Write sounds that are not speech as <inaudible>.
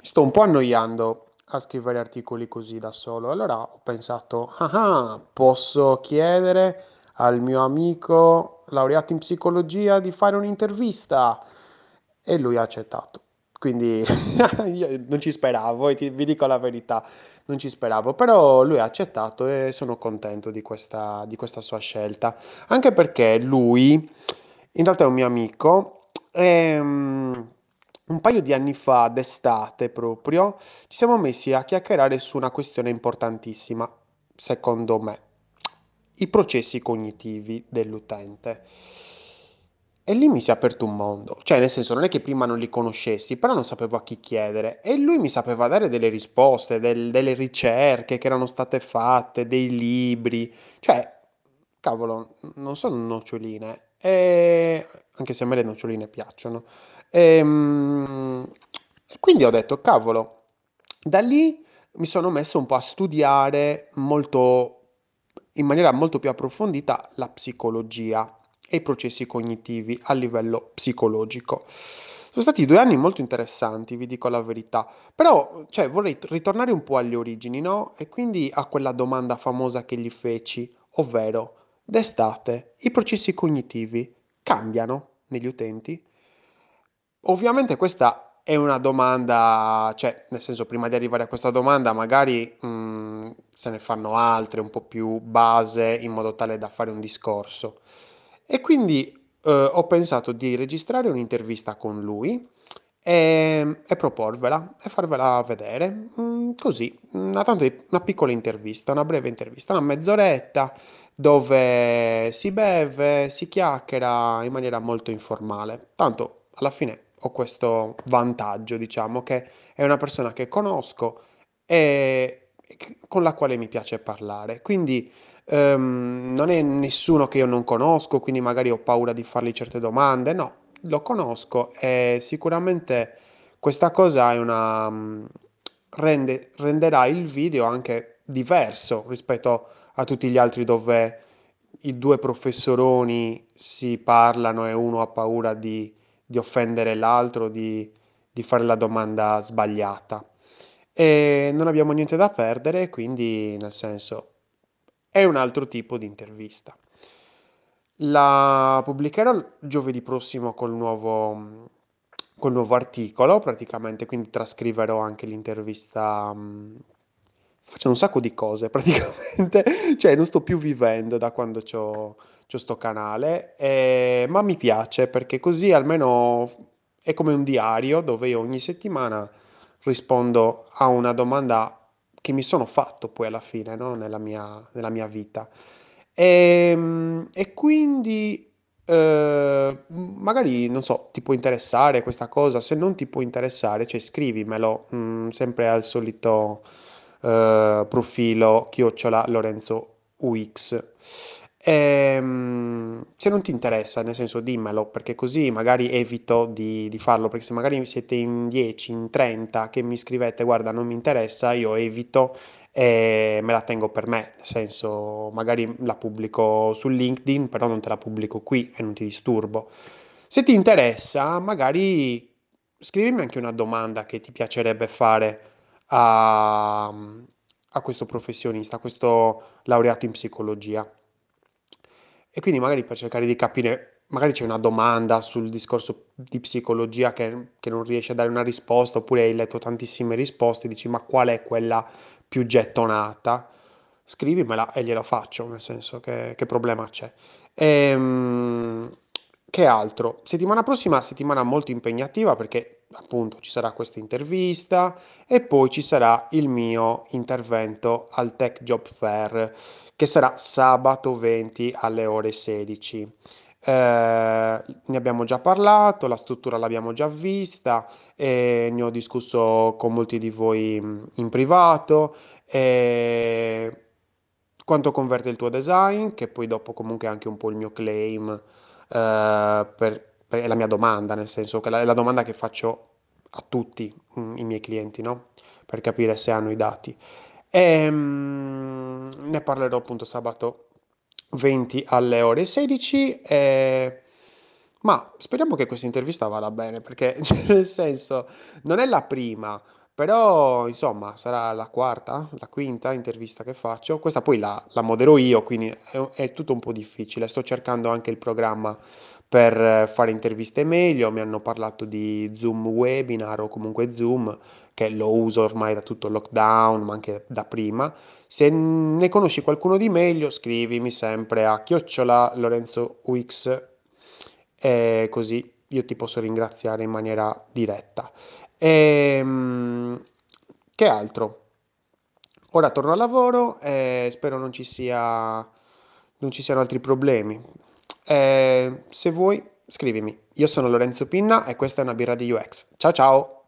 mi sto un po' annoiando a scrivere articoli così da solo. Allora ho pensato, ah, ah, posso chiedere al mio amico laureato in psicologia di fare un'intervista e lui ha accettato. Quindi <laughs> non ci speravo, e ti, vi dico la verità, non ci speravo, però lui ha accettato e sono contento di questa, di questa sua scelta, anche perché lui in realtà è un mio amico e um, un paio di anni fa, d'estate proprio, ci siamo messi a chiacchierare su una questione importantissima, secondo me, i processi cognitivi dell'utente. E lì mi si è aperto un mondo, cioè nel senso non è che prima non li conoscessi, però non sapevo a chi chiedere e lui mi sapeva dare delle risposte, del- delle ricerche che erano state fatte, dei libri, cioè, cavolo, non sono noccioline, e... anche se a me le noccioline piacciono. Ehm, E, quindi ho detto, cavolo, da lì mi sono messo un po' a studiare molto, in maniera molto più approfondita la psicologia e i processi cognitivi a livello psicologico. Sono stati due anni molto interessanti, vi dico la verità, però cioè, vorrei ritornare un po' alle origini, no? E quindi a quella domanda famosa che gli feci, ovvero, d'estate i processi cognitivi cambiano negli utenti? Ovviamente questa è una domanda, cioè, nel senso, prima di arrivare a questa domanda, magari mh, se ne fanno altre un po' più base in modo tale da fare un discorso. E quindi eh, ho pensato di registrare un'intervista con lui e, e proporvela e farvela vedere, mm, così, una, tanto una piccola intervista, una breve intervista, una mezz'oretta dove si beve, si chiacchiera in maniera molto informale. Tanto alla fine ho questo vantaggio, diciamo, che è una persona che conosco e con la quale mi piace parlare. Quindi ehm, non è nessuno che io non conosco, quindi magari ho paura di fargli certe domande. No, lo conosco e sicuramente questa cosa è una, mm, rende- renderà il video anche diverso rispetto a tutti gli altri dove i due professoroni si parlano e uno ha paura di, di offendere l'altro, di, di fare la domanda sbagliata. E non abbiamo niente da perdere, quindi nel senso è un altro tipo di intervista. La pubblicherò giovedì prossimo col nuovo, col nuovo articolo, praticamente, quindi trascriverò anche l'intervista. Sto facendo un sacco di cose, <laughs> praticamente, cioè non sto più vivendo da quando c'ho, c'ho sto canale, eh, ma mi piace perché così almeno è come un diario dove io ogni settimana rispondo a una domanda che mi sono fatto poi alla fine, no? Nella mia, nella mia vita. E, e quindi eh, magari, non so, ti può interessare questa cosa, se non ti può interessare, cioè scrivimelo, mm, sempre al solito eh, profilo chiocciola Lorenzo UX. Ehm, se non ti interessa, nel senso dimmelo, perché così magari evito di, di farlo, perché se magari siete in 10, in 30 che mi scrivete, guarda, non mi interessa, io evito e me la tengo per me, nel senso magari la pubblico su LinkedIn, però non te la pubblico qui e non ti disturbo. Se ti interessa, magari scrivimi anche una domanda che ti piacerebbe fare a, a questo professionista, a questo laureato in psicologia. E quindi magari per cercare di capire, magari c'è una domanda sul discorso di psicologia che, che non riesci a dare una risposta, oppure hai letto tantissime risposte e dici ma qual è quella più gettonata? Scrivimela e gliela faccio, nel senso che, che problema c'è. Ehm, che altro? Settimana prossima, settimana molto impegnativa perché appunto ci sarà questa intervista e poi ci sarà il mio intervento al Tech Job Fair che sarà sabato 20 alle ore 16. Eh, ne abbiamo già parlato, la struttura l'abbiamo già vista, e ne ho discusso con molti di voi mh, in privato. E quanto converte il tuo design, che poi dopo comunque è anche un po' il mio claim, eh, per, per- è la mia domanda, nel senso che la- è la domanda che faccio a tutti mm, i miei clienti, no? Per capire se hanno i dati. E, mm, ne parlerò appunto sabato 20 alle ore 16. e- Ma speriamo che questa intervista vada bene, perché <laughs> cioè, nel senso non è la prima, Però, insomma, sarà la quarta, la quinta intervista che faccio. Questa poi la, la modero io, quindi è, è tutto un po' difficile. Sto cercando anche il programma per eh, fare interviste meglio. Mi hanno parlato di Zoom Webinar o comunque Zoom, che lo uso ormai da tutto il lockdown, ma anche da prima. Se ne conosci qualcuno di meglio, scrivimi sempre a chiocciola Lorenzo UX e così io ti posso ringraziare in maniera diretta. Ehm, che altro? Ora torno al lavoro e spero non ci sia, non ci siano altri problemi. Eh, se vuoi, scrivimi. Io sono Lorenzo Pinna e questa è una birra di UX. Ciao ciao!